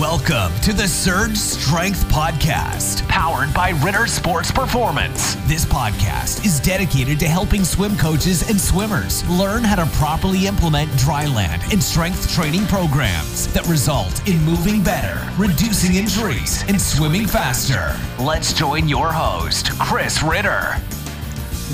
Welcome to the Surge Strength Podcast, powered by Ritter Sports Performance. This podcast is dedicated to helping swim coaches and swimmers learn how to properly implement dryland and strength training programs that result in moving better, reducing injuries, and swimming faster. Let's join your host, Chris Ritter.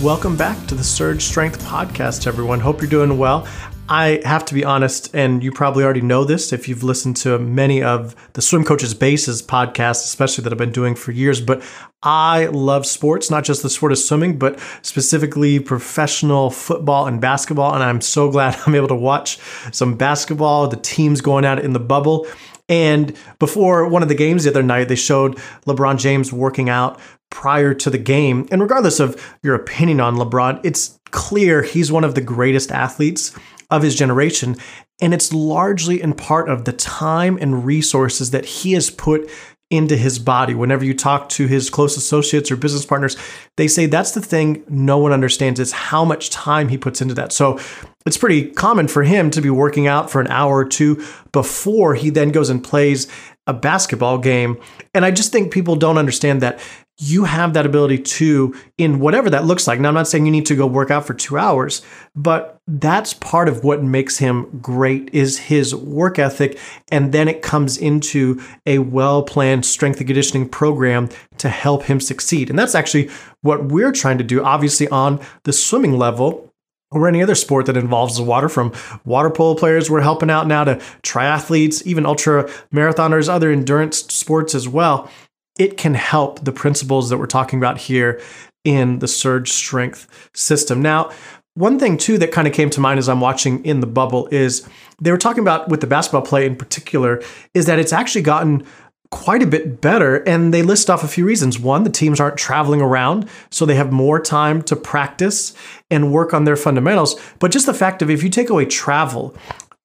Welcome back to the Surge Strength Podcast, everyone. Hope you're doing well. I have to be honest, and you probably already know this if you've listened to many of the Swim Coaches Bases podcasts, especially that I've been doing for years. But I love sports, not just the sport of swimming, but specifically professional football and basketball. And I'm so glad I'm able to watch some basketball, the teams going out in the bubble. And before one of the games the other night, they showed LeBron James working out prior to the game. And regardless of your opinion on LeBron, it's clear he's one of the greatest athletes of his generation. And it's largely in part of the time and resources that he has put into his body. Whenever you talk to his close associates or business partners, they say that's the thing no one understands is how much time he puts into that. So it's pretty common for him to be working out for an hour or two before he then goes and plays a basketball game. And I just think people don't understand that you have that ability to, in whatever that looks like. Now, I'm not saying you need to go work out for two hours, but that's part of what makes him great is his work ethic. And then it comes into a well planned strength and conditioning program to help him succeed. And that's actually what we're trying to do, obviously, on the swimming level or any other sport that involves the water from water polo players we're helping out now to triathletes even ultra marathoners other endurance sports as well it can help the principles that we're talking about here in the surge strength system. Now, one thing too that kind of came to mind as I'm watching in the bubble is they were talking about with the basketball play in particular is that it's actually gotten quite a bit better and they list off a few reasons. One, the teams aren't traveling around, so they have more time to practice and work on their fundamentals. But just the fact of if you take away travel,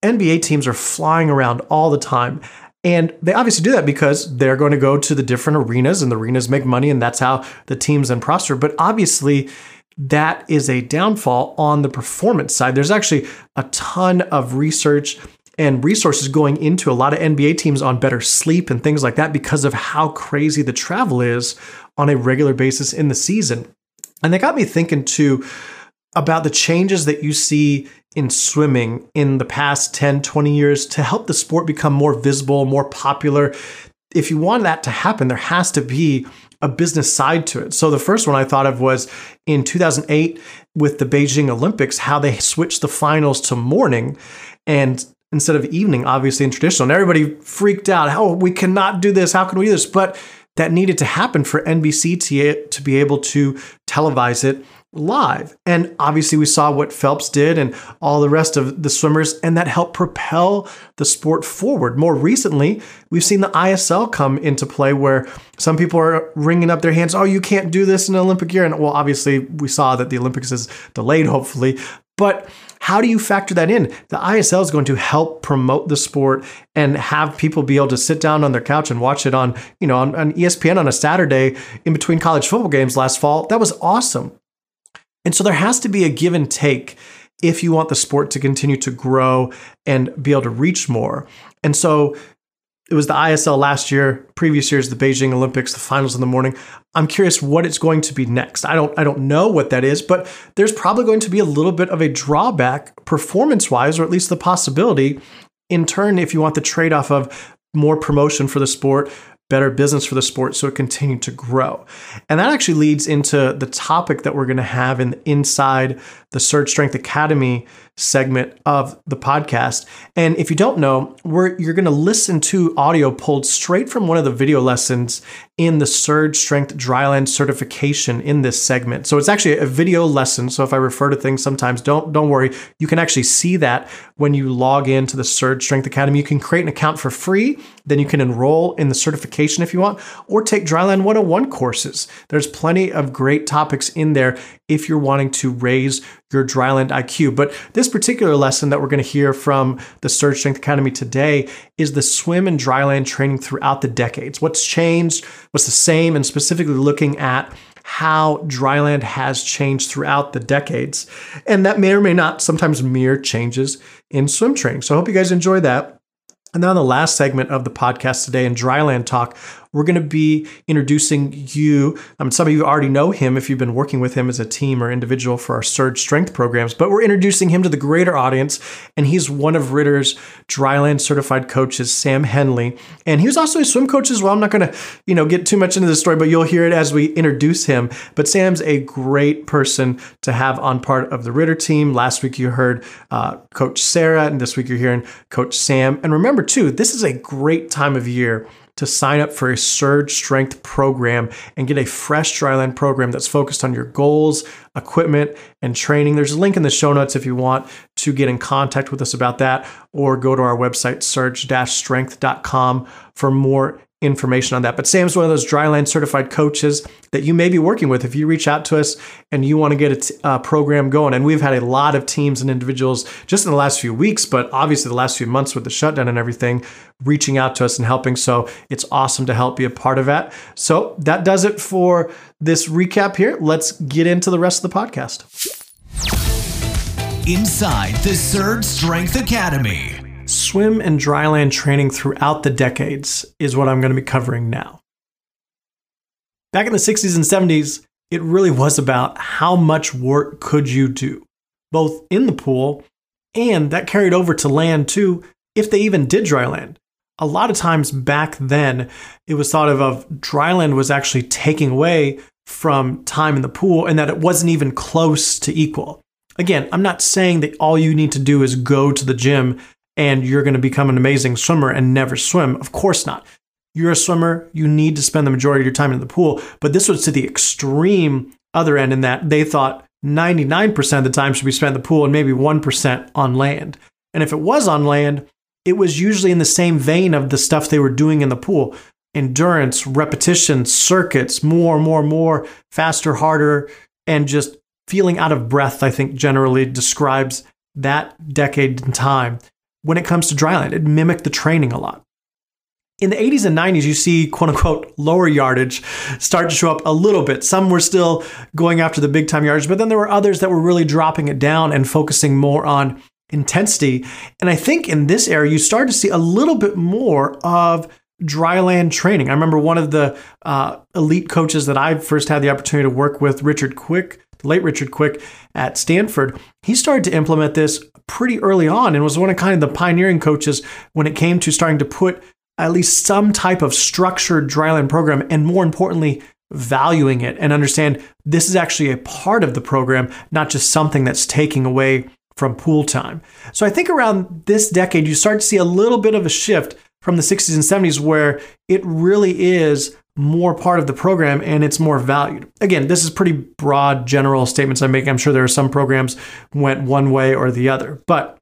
NBA teams are flying around all the time and they obviously do that because they're going to go to the different arenas and the arenas make money and that's how the teams then prosper. But obviously, that is a downfall on the performance side. There's actually a ton of research and resources going into a lot of NBA teams on better sleep and things like that because of how crazy the travel is on a regular basis in the season. And that got me thinking too about the changes that you see in swimming in the past 10, 20 years to help the sport become more visible, more popular. If you want that to happen, there has to be a business side to it. So the first one I thought of was in 2008 with the Beijing Olympics, how they switched the finals to morning and instead of evening, obviously in traditional. And everybody freaked out. How we cannot do this? How can we do this? But that needed to happen for NBC to, to be able to televise it live. And obviously, we saw what Phelps did and all the rest of the swimmers, and that helped propel the sport forward. More recently, we've seen the ISL come into play where some people are wringing up their hands, oh, you can't do this in Olympic year. And well, obviously, we saw that the Olympics is delayed, hopefully. But how do you factor that in? The ISL is going to help promote the sport and have people be able to sit down on their couch and watch it on, you know, on, on ESPN on a Saturday in between college football games last fall. That was awesome. And so there has to be a give and take if you want the sport to continue to grow and be able to reach more. And so it was the ISL last year, previous years the Beijing Olympics, the finals in the morning. I'm curious what it's going to be next. I don't I don't know what that is, but there's probably going to be a little bit of a drawback performance-wise or at least the possibility in turn if you want the trade-off of more promotion for the sport better business for the sport so it continued to grow. And that actually leads into the topic that we're going to have in inside the Surge Strength Academy segment of the podcast. And if you don't know, we're, you're going to listen to audio pulled straight from one of the video lessons in the Surge Strength Dryland certification in this segment. So it's actually a video lesson. So if I refer to things sometimes, don't don't worry. You can actually see that when you log into the Surge Strength Academy. You can create an account for free. Then you can enroll in the certification if you want, or take Dryland 101 courses. There's plenty of great topics in there if you're wanting to raise your dryland IQ. But this particular lesson that we're going to hear from the Surge Strength Academy today is the swim and dryland training throughout the decades. What's changed, what's the same, and specifically looking at how dryland has changed throughout the decades. And that may or may not sometimes mirror changes in swim training. So I hope you guys enjoy that. And then on the last segment of the podcast today in Dryland Talk, we're going to be introducing you. I mean, some of you already know him if you've been working with him as a team or individual for our Surge Strength programs, but we're introducing him to the greater audience. And he's one of Ritter's Dryland certified coaches, Sam Henley. And he was also a swim coach as well. I'm not going to, you know, get too much into the story, but you'll hear it as we introduce him. But Sam's a great person to have on part of the Ritter team. Last week you heard uh, Coach Sarah, and this week you're hearing Coach Sam. And remember, too, this is a great time of year to sign up for a Surge Strength program and get a fresh dryland program that's focused on your goals, equipment, and training. There's a link in the show notes if you want to get in contact with us about that, or go to our website, surge-strength.com for more information on that. But Sam's one of those dryland certified coaches that you may be working with if you reach out to us and you want to get a t- uh, program going. And we've had a lot of teams and individuals just in the last few weeks, but obviously the last few months with the shutdown and everything, reaching out to us and helping. So it's awesome to help be a part of that. So that does it for this recap here. Let's get into the rest of the podcast. Inside the Surge Strength Academy swim and dryland training throughout the decades is what I'm going to be covering now. Back in the 60s and 70s, it really was about how much work could you do, both in the pool and that carried over to land too, if they even did dryland. A lot of times back then, it was thought of, of dryland was actually taking away from time in the pool and that it wasn't even close to equal. Again, I'm not saying that all you need to do is go to the gym and you're going to become an amazing swimmer and never swim. Of course not. You're a swimmer, you need to spend the majority of your time in the pool. But this was to the extreme other end in that they thought 99% of the time should be spent in the pool and maybe 1% on land. And if it was on land, it was usually in the same vein of the stuff they were doing in the pool endurance, repetition, circuits, more, more, more, faster, harder, and just feeling out of breath, I think generally describes that decade in time when it comes to dryland. It mimicked the training a lot. In the 80s and 90s, you see quote unquote lower yardage start to show up a little bit. Some were still going after the big time yardage, but then there were others that were really dropping it down and focusing more on intensity. And I think in this era, you start to see a little bit more of dryland training. I remember one of the uh, elite coaches that I first had the opportunity to work with, Richard Quick, the late Richard Quick at Stanford, he started to implement this pretty early on and was one of kind of the pioneering coaches when it came to starting to put at least some type of structured dryland program and more importantly valuing it and understand this is actually a part of the program not just something that's taking away from pool time. So i think around this decade you start to see a little bit of a shift from the 60s and 70s where it really is more part of the program and it's more valued. Again, this is pretty broad general statements I'm making. I'm sure there are some programs went one way or the other. But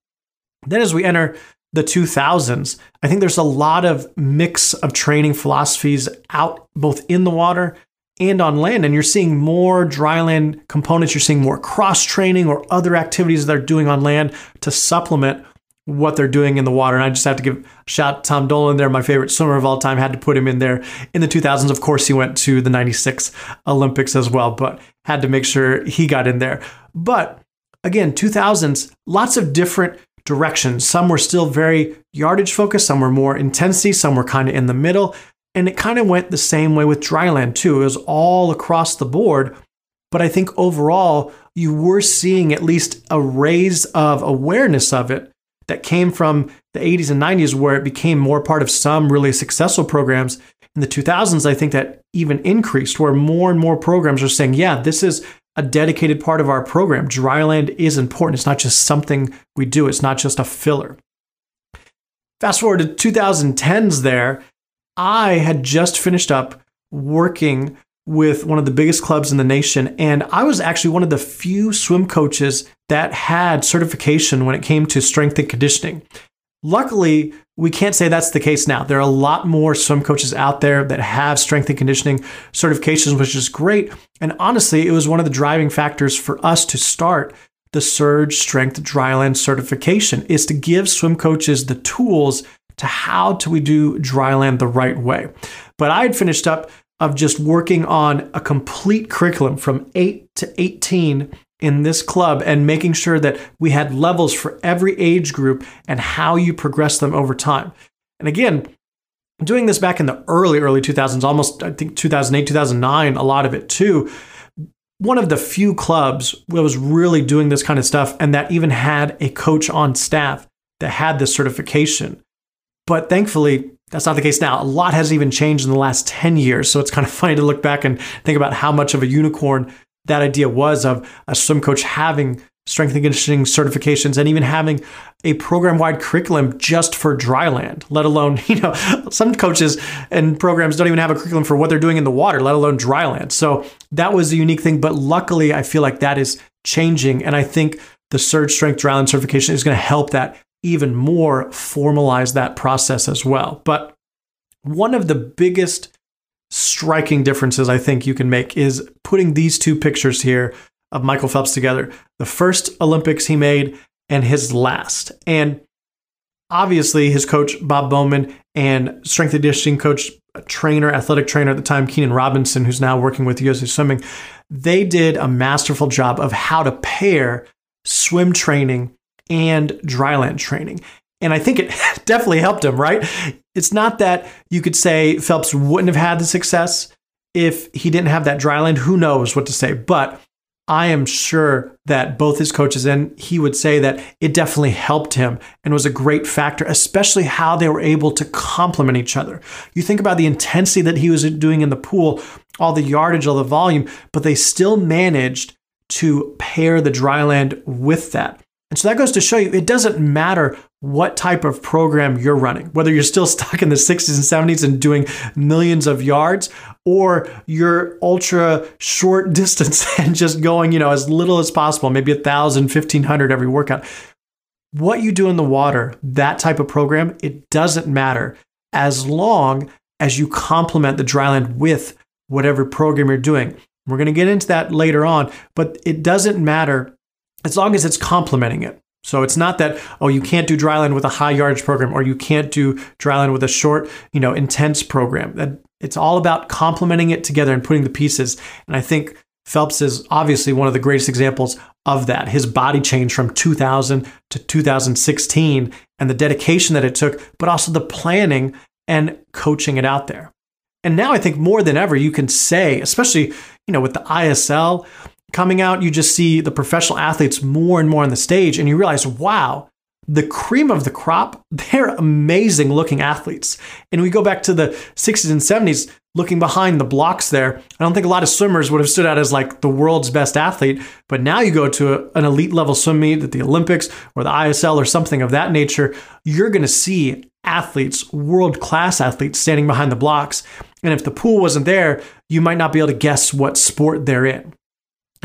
then as we enter the 2000s, I think there's a lot of mix of training philosophies out both in the water and on land. And you're seeing more dryland components. You're seeing more cross training or other activities that they're doing on land to supplement what they're doing in the water. And I just have to give a shout to Tom Dolan there, my favorite swimmer of all time. Had to put him in there in the 2000s. Of course, he went to the 96 Olympics as well, but had to make sure he got in there. But again, 2000s, lots of different directions. Some were still very yardage focused, some were more intensity, some were kind of in the middle. And it kind of went the same way with dryland too. It was all across the board. But I think overall, you were seeing at least a raise of awareness of it that came from the 80s and 90s, where it became more part of some really successful programs. In the 2000s, I think that even increased, where more and more programs are saying, yeah, this is a dedicated part of our program. Dryland is important. It's not just something we do, it's not just a filler. Fast forward to 2010s, there, I had just finished up working with one of the biggest clubs in the nation. And I was actually one of the few swim coaches that had certification when it came to strength and conditioning. Luckily, we can't say that's the case now. There are a lot more swim coaches out there that have strength and conditioning certifications, which is great. And honestly, it was one of the driving factors for us to start the Surge Strength Dryland certification is to give swim coaches the tools to how do we do dryland the right way. But I had finished up of just working on a complete curriculum from 8 to 18 in this club and making sure that we had levels for every age group and how you progress them over time. And again, doing this back in the early, early 2000s, almost, I think 2008, 2009, a lot of it too. One of the few clubs that was really doing this kind of stuff and that even had a coach on staff that had this certification. But thankfully, that's not the case now. A lot has even changed in the last 10 years. So it's kind of funny to look back and think about how much of a unicorn that idea was of a swim coach having strength and conditioning certifications and even having a program wide curriculum just for dry land, let alone, you know, some coaches and programs don't even have a curriculum for what they're doing in the water, let alone dry land. So that was a unique thing. But luckily, I feel like that is changing. And I think the Surge Strength Dry Land certification is going to help that even more formalize that process as well. But one of the biggest striking differences I think you can make is putting these two pictures here of Michael Phelps together. The first Olympics he made and his last. And obviously his coach Bob Bowman and strength and conditioning coach trainer athletic trainer at the time Keenan Robinson who's now working with USA Swimming they did a masterful job of how to pair swim training and dryland training and I think it definitely helped him right it's not that you could say Phelps wouldn't have had the success if he didn't have that dryland who knows what to say but I am sure that both his coaches and he would say that it definitely helped him and was a great factor, especially how they were able to complement each other. You think about the intensity that he was doing in the pool, all the yardage, all the volume, but they still managed to pair the dryland with that. And so that goes to show you it doesn't matter what type of program you're running, whether you're still stuck in the 60s and 70s and doing millions of yards, or you're ultra short distance and just going, you know, as little as possible, maybe a thousand, fifteen hundred every workout. What you do in the water, that type of program, it doesn't matter as long as you complement the dryland with whatever program you're doing. We're going to get into that later on, but it doesn't matter as long as it's complementing it. So it's not that, oh, you can't do dryland with a high yardage program or you can't do dryland with a short, you know, intense program. That it's all about complementing it together and putting the pieces. And I think Phelps is obviously one of the greatest examples of that. His body change from 2000 to 2016 and the dedication that it took, but also the planning and coaching it out there. And now I think more than ever, you can say, especially, you know, with the ISL, coming out, you just see the professional athletes more and more on the stage, and you realize, wow, the cream of the crop, they're amazing looking athletes. And we go back to the 60s and 70s, looking behind the blocks there. I don't think a lot of swimmers would have stood out as like the world's best athlete. But now you go to a, an elite level swim meet at the Olympics or the ISL or something of that nature, you're going to see athletes, world class athletes standing behind the blocks. And if the pool wasn't there, you might not be able to guess what sport they're in.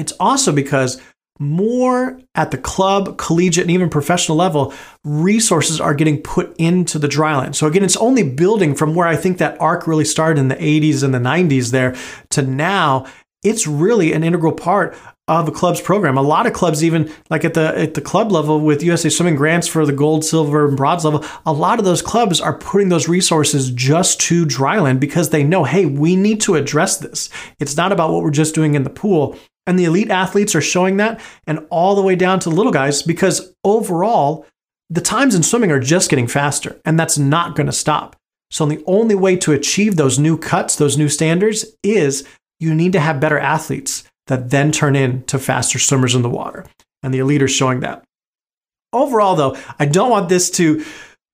It's also because more at the club, collegiate, and even professional level, resources are getting put into the dryland. So again, it's only building from where I think that arc really started in the 80s and the 90s there to now. It's really an integral part of a club's program. A lot of clubs, even like at the at the club level with USA Swimming grants for the gold, silver, and bronze level, a lot of those clubs are putting those resources just to dryland because they know, hey, we need to address this. It's not about what we're just doing in the pool. And the elite athletes are showing that, and all the way down to little guys, because overall, the times in swimming are just getting faster, and that's not going to stop. So, the only way to achieve those new cuts, those new standards, is you need to have better athletes that then turn into faster swimmers in the water. And the elite are showing that. Overall, though, I don't want this to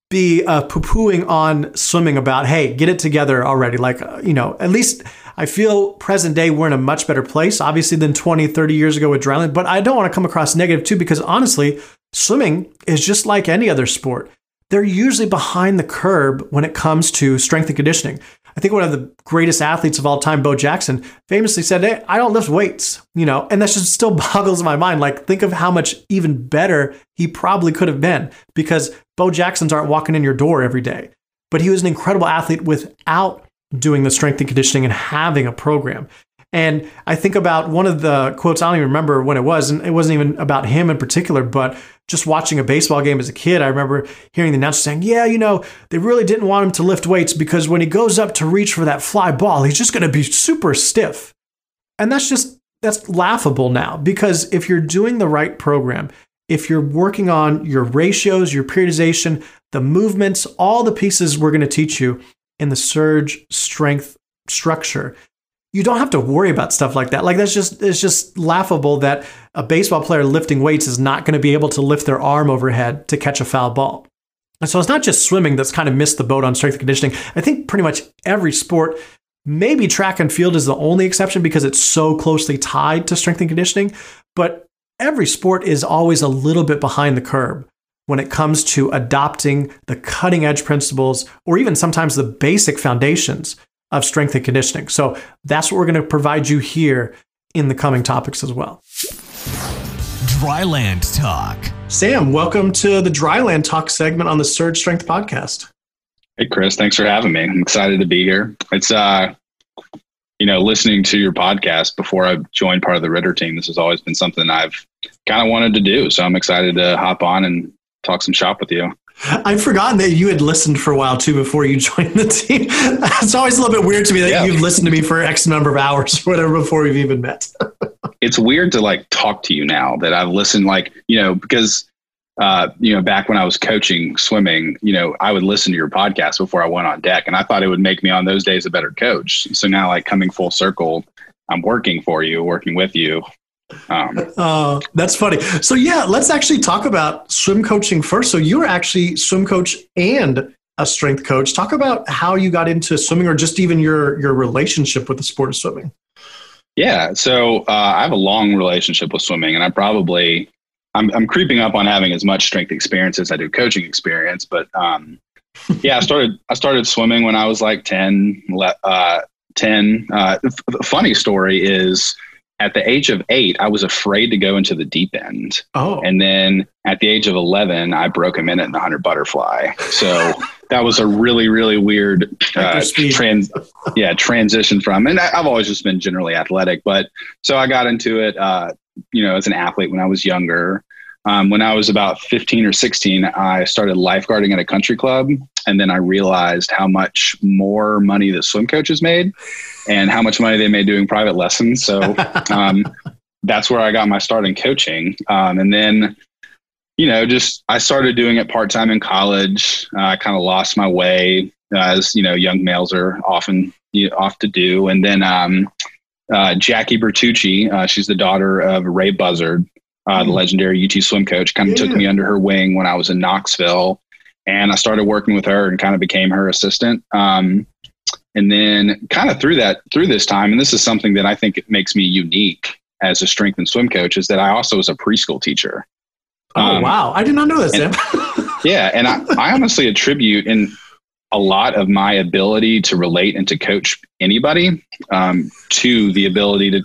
be uh, poo pooing on swimming about, hey, get it together already. Like, uh, you know, at least I feel present day we're in a much better place, obviously, than 20, 30 years ago with drowning. But I don't want to come across negative too, because honestly, swimming is just like any other sport. They're usually behind the curb when it comes to strength and conditioning. I think one of the greatest athletes of all time, Bo Jackson, famously said, Hey, I don't lift weights, you know, and that just still boggles my mind. Like, think of how much even better he probably could have been because Bo Jacksons aren't walking in your door every day. But he was an incredible athlete without doing the strength and conditioning and having a program. And I think about one of the quotes, I don't even remember when it was, and it wasn't even about him in particular, but just watching a baseball game as a kid, I remember hearing the announcer saying, Yeah, you know, they really didn't want him to lift weights because when he goes up to reach for that fly ball, he's just going to be super stiff. And that's just, that's laughable now because if you're doing the right program if you're working on your ratios, your periodization, the movements, all the pieces we're going to teach you in the surge strength structure, you don't have to worry about stuff like that. Like that's just it's just laughable that a baseball player lifting weights is not going to be able to lift their arm overhead to catch a foul ball. And so it's not just swimming that's kind of missed the boat on strength and conditioning. I think pretty much every sport, maybe track and field is the only exception because it's so closely tied to strength and conditioning, but every sport is always a little bit behind the curve when it comes to adopting the cutting edge principles or even sometimes the basic foundations of strength and conditioning. So that's what we're going to provide you here in the coming topics as well. Dryland Talk. Sam, welcome to the Dryland Talk segment on the Surge Strength Podcast. Hey, Chris, thanks for having me. I'm excited to be here. It's, uh, you know, listening to your podcast before I joined part of the Ritter team, this has always been something I've kind of wanted to do. So I'm excited to hop on and talk some shop with you. I've forgotten that you had listened for a while too before you joined the team. it's always a little bit weird to me that yeah. you've listened to me for X number of hours or whatever before we've even met. it's weird to like talk to you now that I've listened, like, you know, because, uh, you know, back when I was coaching swimming, you know, I would listen to your podcast before I went on deck and I thought it would make me on those days a better coach. So now, like, coming full circle, I'm working for you, working with you. Um, uh, that's funny. So yeah, let's actually talk about swim coaching first. So you were actually swim coach and a strength coach. Talk about how you got into swimming, or just even your your relationship with the sport of swimming. Yeah, so uh, I have a long relationship with swimming, and I probably I'm, I'm creeping up on having as much strength experience as I do coaching experience. But um, yeah, I started I started swimming when I was like 10. Uh, 10. Uh, the funny story is at the age of eight, I was afraid to go into the deep end. Oh. And then at the age of 11, I broke a minute in the 100 butterfly. So that was a really, really weird uh, trans, yeah, transition from, and I, have always just been generally athletic, but so I got into it, uh, you know, as an athlete when I was younger. Um, when I was about 15 or 16, I started lifeguarding at a country club. And then I realized how much more money the swim coaches made and how much money they made doing private lessons. So um, that's where I got my start in coaching. Um, and then, you know, just I started doing it part time in college. Uh, I kind of lost my way, as, you know, young males are often you know, off to do. And then um, uh, Jackie Bertucci, uh, she's the daughter of Ray Bussard uh, the mm. legendary UT swim coach, kind of yeah. took me under her wing when I was in Knoxville, and I started working with her and kind of became her assistant. Um, and then, kind of through that, through this time, and this is something that I think it makes me unique as a strength and swim coach, is that I also was a preschool teacher. Oh um, wow, I did not know this. And, yeah, and I, I honestly attribute in a lot of my ability to relate and to coach anybody um, to the ability to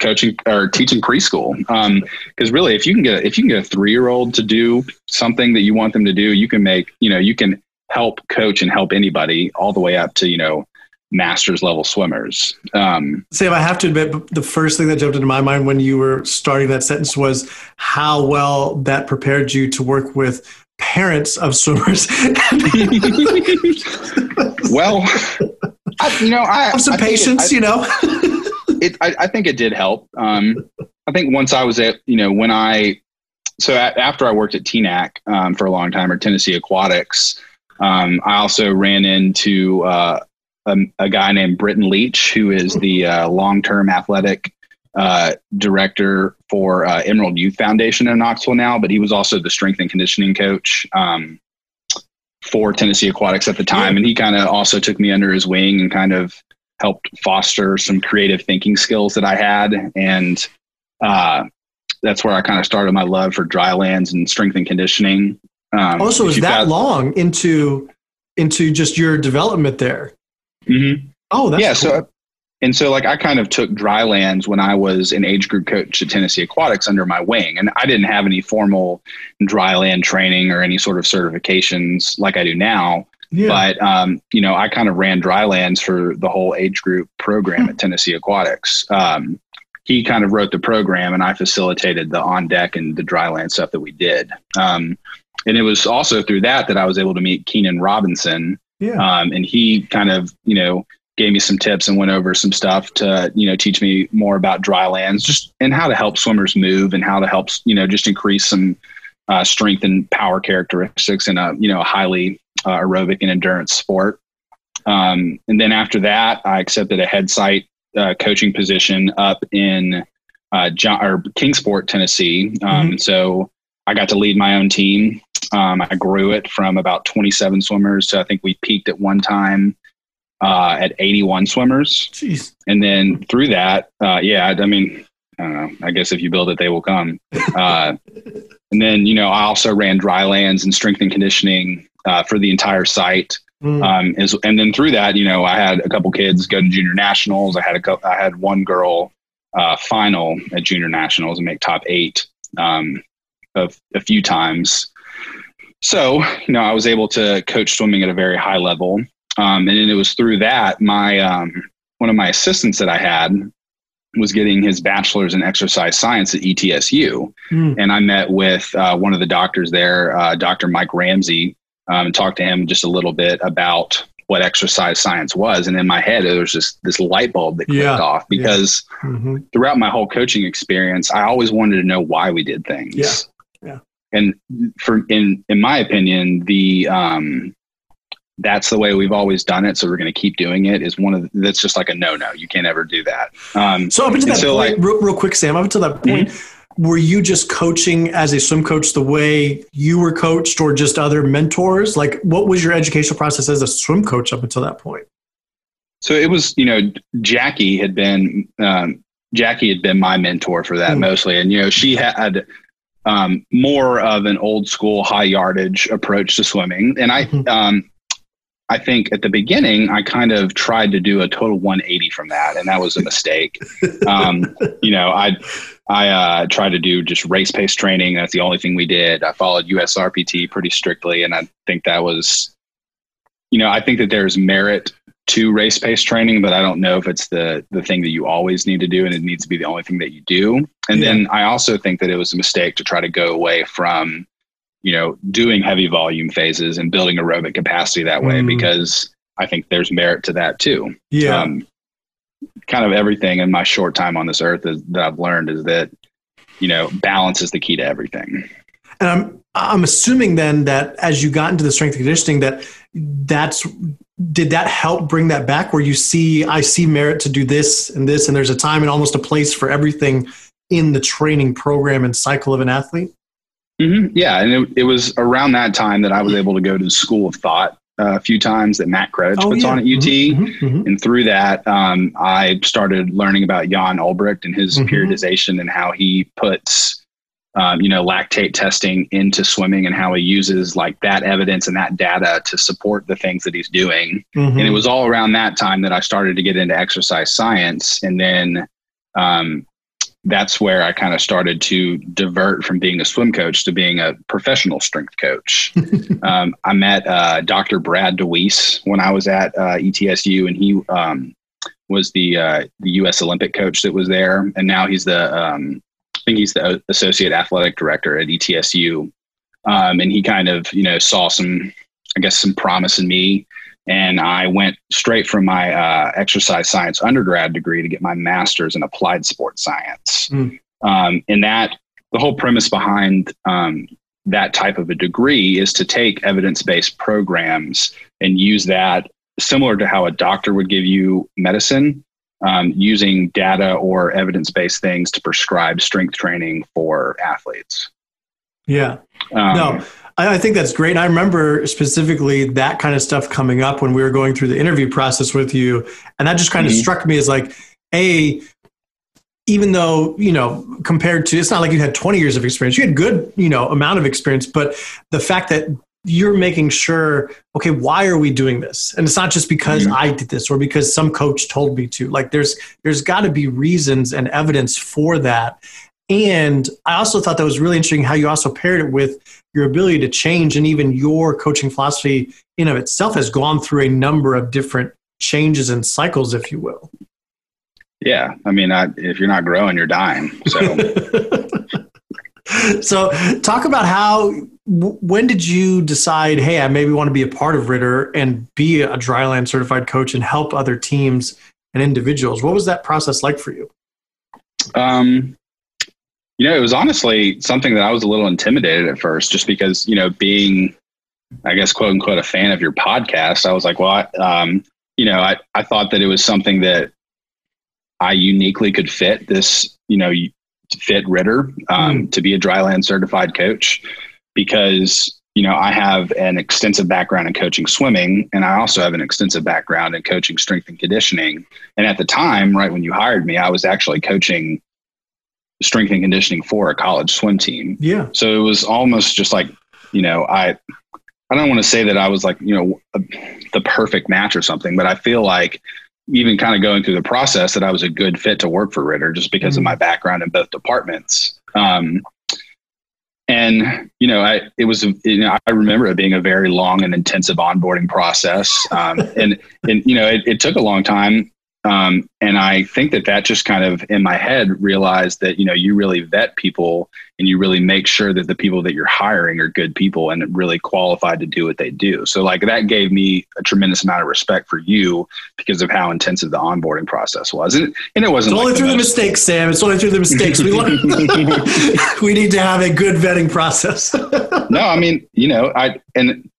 coaching or teaching preschool. Because um, really, if you can get if you can get a three year old to do something that you want them to do, you can make you know you can help coach and help anybody all the way up to you know masters level swimmers. Um, Sam, I have to admit, the first thing that jumped into my mind when you were starting that sentence was how well that prepared you to work with parents of swimmers. well, I, you know, I have some I patience, it, I, you know it, I, I, think it did help. Um, I think once I was at, you know, when I, so at, after I worked at TNAC um, for a long time or Tennessee Aquatics, um, I also ran into uh, a, a, guy named Britton Leach, who is the uh, long-term athletic uh, director for uh, Emerald Youth Foundation in Knoxville now, but he was also the strength and conditioning coach um, for Tennessee Aquatics at the time, and he kind of also took me under his wing and kind of helped foster some creative thinking skills that I had. And uh, that's where I kind of started my love for dry lands and strength and conditioning. Um, also, is that got, long into into just your development there? Mm-hmm. Oh, that's yeah. Cool. So, and so like I kind of took dry lands when I was an age group coach at Tennessee Aquatics under my wing, and I didn't have any formal dry land training or any sort of certifications like I do now. Yeah. But um, you know, I kind of ran drylands for the whole age group program hmm. at Tennessee Aquatics. Um, he kind of wrote the program, and I facilitated the on deck and the dryland stuff that we did. Um, and it was also through that that I was able to meet Keenan Robinson. Yeah. Um, and he kind of, you know, gave me some tips and went over some stuff to you know teach me more about dry lands, just and how to help swimmers move and how to help you know just increase some uh, strength and power characteristics in a you know a highly uh, aerobic and endurance sport. Um, and then after that, I accepted a head site uh, coaching position up in uh, John, or Kingsport, Tennessee. Um, mm-hmm. So I got to lead my own team. Um, I grew it from about 27 swimmers to I think we peaked at one time uh, at 81 swimmers. Jeez. And then through that, uh, yeah, I mean, I don't know. I guess if you build it, they will come. Uh, and then, you know, I also ran dry lands and strength and conditioning uh, for the entire site. Mm. Um, is, and then through that, you know, I had a couple kids go to junior nationals. I had a co- I had one girl uh, final at junior nationals and make top eight um, a, a few times. So, you know, I was able to coach swimming at a very high level. Um, and it was through that my um, one of my assistants that I had was getting his bachelor's in exercise science at ETSU, mm. and I met with uh, one of the doctors there, uh, Dr. Mike Ramsey, um, and talked to him just a little bit about what exercise science was. And in my head, there was just this light bulb that clicked yeah. off because yeah. mm-hmm. throughout my whole coaching experience, I always wanted to know why we did things. Yeah. Yeah. And for in in my opinion, the um, that's the way we've always done it. So we're going to keep doing it. Is one of the, that's just like a no no. You can't ever do that. Um, so up until that so point, like, real, real, quick, Sam. Up until that point. Mm-hmm were you just coaching as a swim coach the way you were coached or just other mentors like what was your educational process as a swim coach up until that point so it was you know jackie had been um, jackie had been my mentor for that mm. mostly and you know she had um, more of an old school high yardage approach to swimming and i mm-hmm. I think at the beginning, I kind of tried to do a total 180 from that, and that was a mistake. um, you know, I I uh, tried to do just race pace training. That's the only thing we did. I followed USRPT pretty strictly, and I think that was, you know, I think that there's merit to race pace training, but I don't know if it's the the thing that you always need to do, and it needs to be the only thing that you do. And yeah. then I also think that it was a mistake to try to go away from you know, doing heavy volume phases and building aerobic capacity that way mm. because I think there's merit to that too. Yeah. Um, kind of everything in my short time on this earth is, that I've learned is that, you know, balance is the key to everything. And I'm, I'm assuming then that as you got into the strength conditioning, that that's, did that help bring that back where you see, I see merit to do this and this, and there's a time and almost a place for everything in the training program and cycle of an athlete? Mm-hmm. Yeah, and it, it, was around that time that I was able to go to the School of Thought uh, a few times that Matt Kredich oh, puts yeah. on at UT, mm-hmm, mm-hmm, mm-hmm. and through that, um, I started learning about Jan Olbrecht and his mm-hmm. periodization and how he puts, um, you know, lactate testing into swimming and how he uses like that evidence and that data to support the things that he's doing. And it mm-hmm. was all around that time that I started to get into exercise science, and then um, that's where I kind of started to divert from being a swim coach to being a professional strength coach. um, I met uh, Dr. Brad DeWeese when I was at uh, ETSU, and he um, was the uh, the U.S. Olympic coach that was there, and now he's the um, I think he's the associate athletic director at ETSU. Um, and he kind of you know saw some I guess some promise in me and I went straight from my uh, exercise science undergrad degree to get my master's in applied sports science. Mm. Um, and that the whole premise behind um, that type of a degree is to take evidence based programs and use that similar to how a doctor would give you medicine. Um, using data or evidence based things to prescribe strength training for athletes. Yeah. Um, no, I, think that's great. And I remember specifically that kind of stuff coming up when we were going through the interview process with you. And that just kind mm-hmm. of struck me as like, A, even though, you know, compared to, it's not like you had 20 years of experience, you had good, you know, amount of experience, but the fact that you're making sure okay why are we doing this and it's not just because mm-hmm. i did this or because some coach told me to like there's there's got to be reasons and evidence for that and i also thought that was really interesting how you also paired it with your ability to change and even your coaching philosophy in of itself has gone through a number of different changes and cycles if you will. Yeah i mean I, if you're not growing you're dying so. So talk about how when did you decide hey i maybe want to be a part of ritter and be a dryland certified coach and help other teams and individuals what was that process like for you? Um you know it was honestly something that i was a little intimidated at first just because you know being i guess quote unquote a fan of your podcast i was like well I, um, you know I, I thought that it was something that i uniquely could fit this you know fit Ritter um, mm. to be a dryland certified coach because you know I have an extensive background in coaching swimming, and I also have an extensive background in coaching strength and conditioning. And at the time, right when you hired me, I was actually coaching strength and conditioning for a college swim team. Yeah. So it was almost just like you know I I don't want to say that I was like you know a, the perfect match or something, but I feel like even kind of going through the process that I was a good fit to work for Ritter just because mm-hmm. of my background in both departments. Um, and you know, I it was you know I remember it being a very long and intensive onboarding process, um, and and you know it, it took a long time um, and I think that that just kind of in my head realized that, you know, you really vet people and you really make sure that the people that you're hiring are good people and really qualified to do what they do. So like that gave me a tremendous amount of respect for you because of how intensive the onboarding process was. And, and it wasn't it's only like through the, the mistakes, Sam. It's only through the mistakes. We, we need to have a good vetting process. no, I mean, you know, I, and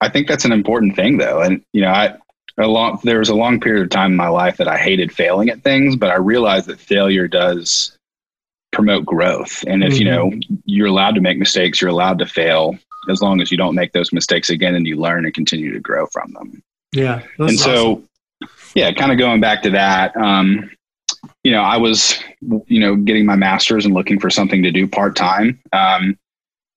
I think that's an important thing though. And, you know, I, a long there was a long period of time in my life that I hated failing at things, but I realized that failure does promote growth. And if mm-hmm. you know you're allowed to make mistakes, you're allowed to fail as long as you don't make those mistakes again and you learn and continue to grow from them. Yeah. And so yeah, kind of going back to that, um, you know, I was, you know, getting my master's and looking for something to do part time. Um,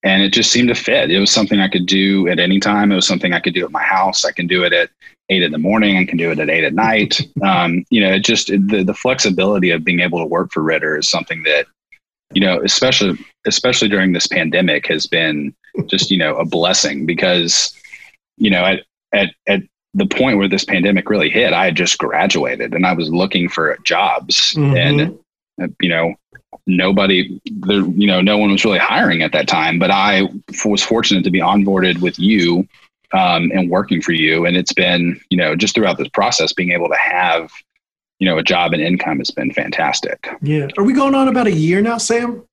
and it just seemed to fit. It was something I could do at any time. It was something I could do at my house. I can do it at eight in the morning. and can do it at eight at night. Um, you know, it just the, the flexibility of being able to work for Ritter is something that, you know, especially especially during this pandemic has been just you know a blessing because, you know, at at at the point where this pandemic really hit, I had just graduated and I was looking for jobs mm-hmm. and you know nobody there you know no one was really hiring at that time but i was fortunate to be onboarded with you um, and working for you. And it's been, you know, just throughout this process, being able to have, you know, a job and income has been fantastic. Yeah. Are we going on about a year now, Sam?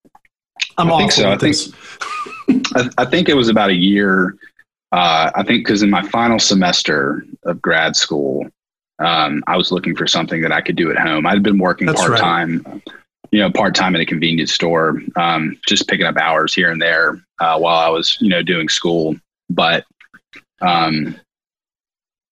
I'm I think so. I think, I, I, think it was about a year. Uh, I think because in my final semester of grad school, um, I was looking for something that I could do at home. I'd been working part time, right. you know, part time at a convenience store, um, just picking up hours here and there uh, while I was, you know, doing school. But um,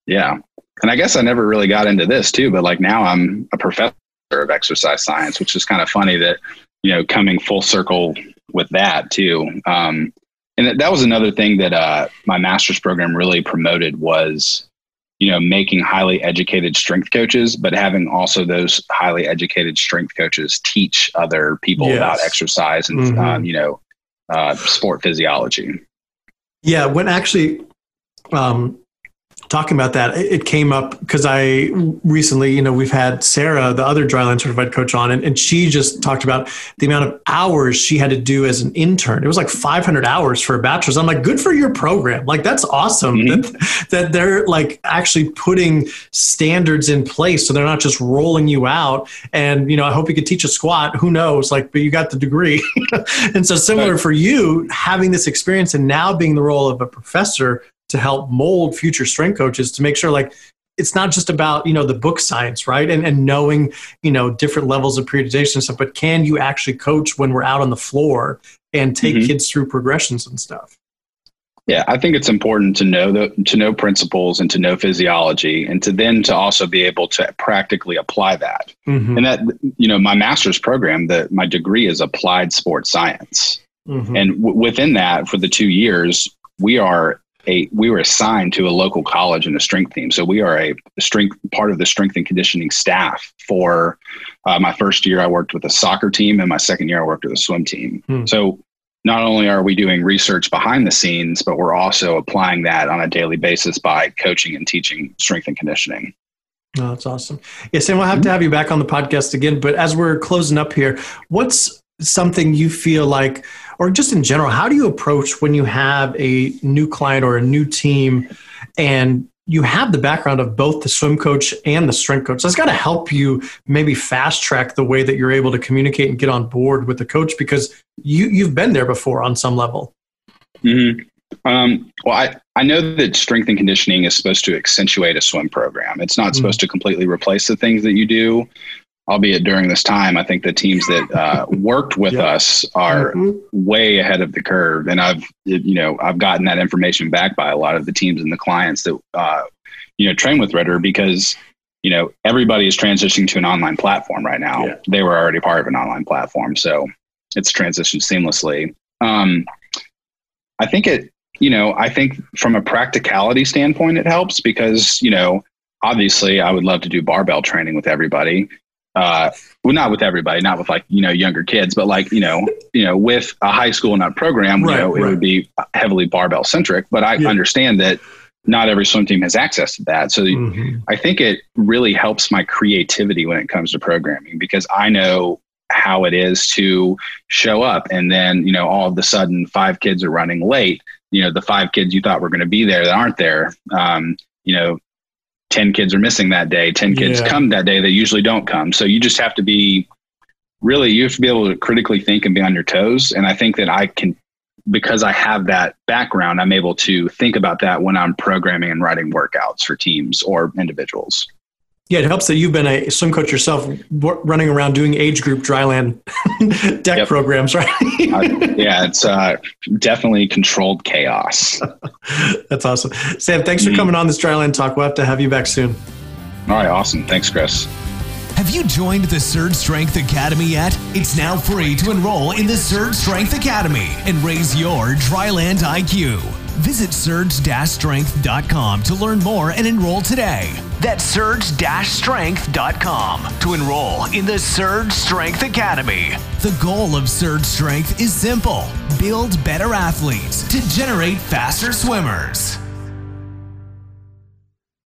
yeah. And I guess I never really got into this too, but like now I'm a professor of exercise science, which is kind of funny that, you know, coming full circle with that too. Um, and that was another thing that uh, my master's program really promoted was, you know, making highly educated strength coaches, but having also those highly educated strength coaches teach other people yes. about exercise and, mm-hmm. um, you know, uh, sport physiology. Yeah, when actually um, talking about that, it came up because I recently, you know, we've had Sarah, the other dryland certified coach, on, and, and she just talked about the amount of hours she had to do as an intern. It was like 500 hours for a bachelor's. I'm like, good for your program. Like, that's awesome mm-hmm. that, that they're like actually putting standards in place. So they're not just rolling you out. And, you know, I hope you could teach a squat. Who knows? Like, but you got the degree. and so, similar right. for you, having this experience and now being the role of a professor to help mold future strength coaches to make sure like it's not just about you know the book science right and, and knowing you know different levels of periodization and stuff but can you actually coach when we're out on the floor and take mm-hmm. kids through progressions and stuff yeah i think it's important to know the to know principles and to know physiology and to then to also be able to practically apply that mm-hmm. and that you know my master's program that my degree is applied sports science mm-hmm. and w- within that for the two years we are a we were assigned to a local college and a strength team. So we are a strength part of the strength and conditioning staff for uh, my first year. I worked with a soccer team, and my second year I worked with a swim team. Hmm. So not only are we doing research behind the scenes, but we're also applying that on a daily basis by coaching and teaching strength and conditioning. Oh, that's awesome. Yes, and we'll have to have you back on the podcast again. But as we're closing up here, what's something you feel like or just in general, how do you approach when you have a new client or a new team and you have the background of both the swim coach and the strength coach. That's got to help you maybe fast track the way that you're able to communicate and get on board with the coach because you you've been there before on some level. Mm-hmm. Um, well, I, I know that strength and conditioning is supposed to accentuate a swim program. It's not mm-hmm. supposed to completely replace the things that you do. Albeit during this time, I think the teams that uh, worked with yeah. us are mm-hmm. way ahead of the curve, and I've you know I've gotten that information back by a lot of the teams and the clients that uh, you know train with Ritter because you know everybody is transitioning to an online platform right now. Yeah. They were already part of an online platform, so it's transitioned seamlessly. Um, I think it you know, I think from a practicality standpoint, it helps because, you know, obviously I would love to do barbell training with everybody. Uh, well, not with everybody, not with like, you know, younger kids, but like, you know, you know, with a high school nut program, right, you know, right. it would be heavily barbell centric, but I yeah. understand that not every swim team has access to that. So mm-hmm. I think it really helps my creativity when it comes to programming because I know how it is to show up and then, you know, all of a sudden five kids are running late you know the five kids you thought were going to be there that aren't there um, you know 10 kids are missing that day. 10 kids yeah. come that day they usually don't come. So you just have to be really you have to be able to critically think and be on your toes. And i think that i can because i have that background i'm able to think about that when i'm programming and writing workouts for teams or individuals yeah, it helps that you've been a swim coach yourself, running around doing age group dryland deck yep. programs, right? uh, yeah, it's uh, definitely controlled chaos. That's awesome, Sam. Thanks mm-hmm. for coming on this dryland talk. We'll have to have you back soon. All right, awesome. Thanks, Chris. Have you joined the Surge Strength Academy yet? It's now free to enroll in the Surge Strength Academy and raise your dryland IQ. Visit surge-strength.com to learn more and enroll today. That's surge-strength.com to enroll in the Surge Strength Academy. The goal of Surge Strength is simple build better athletes to generate faster swimmers.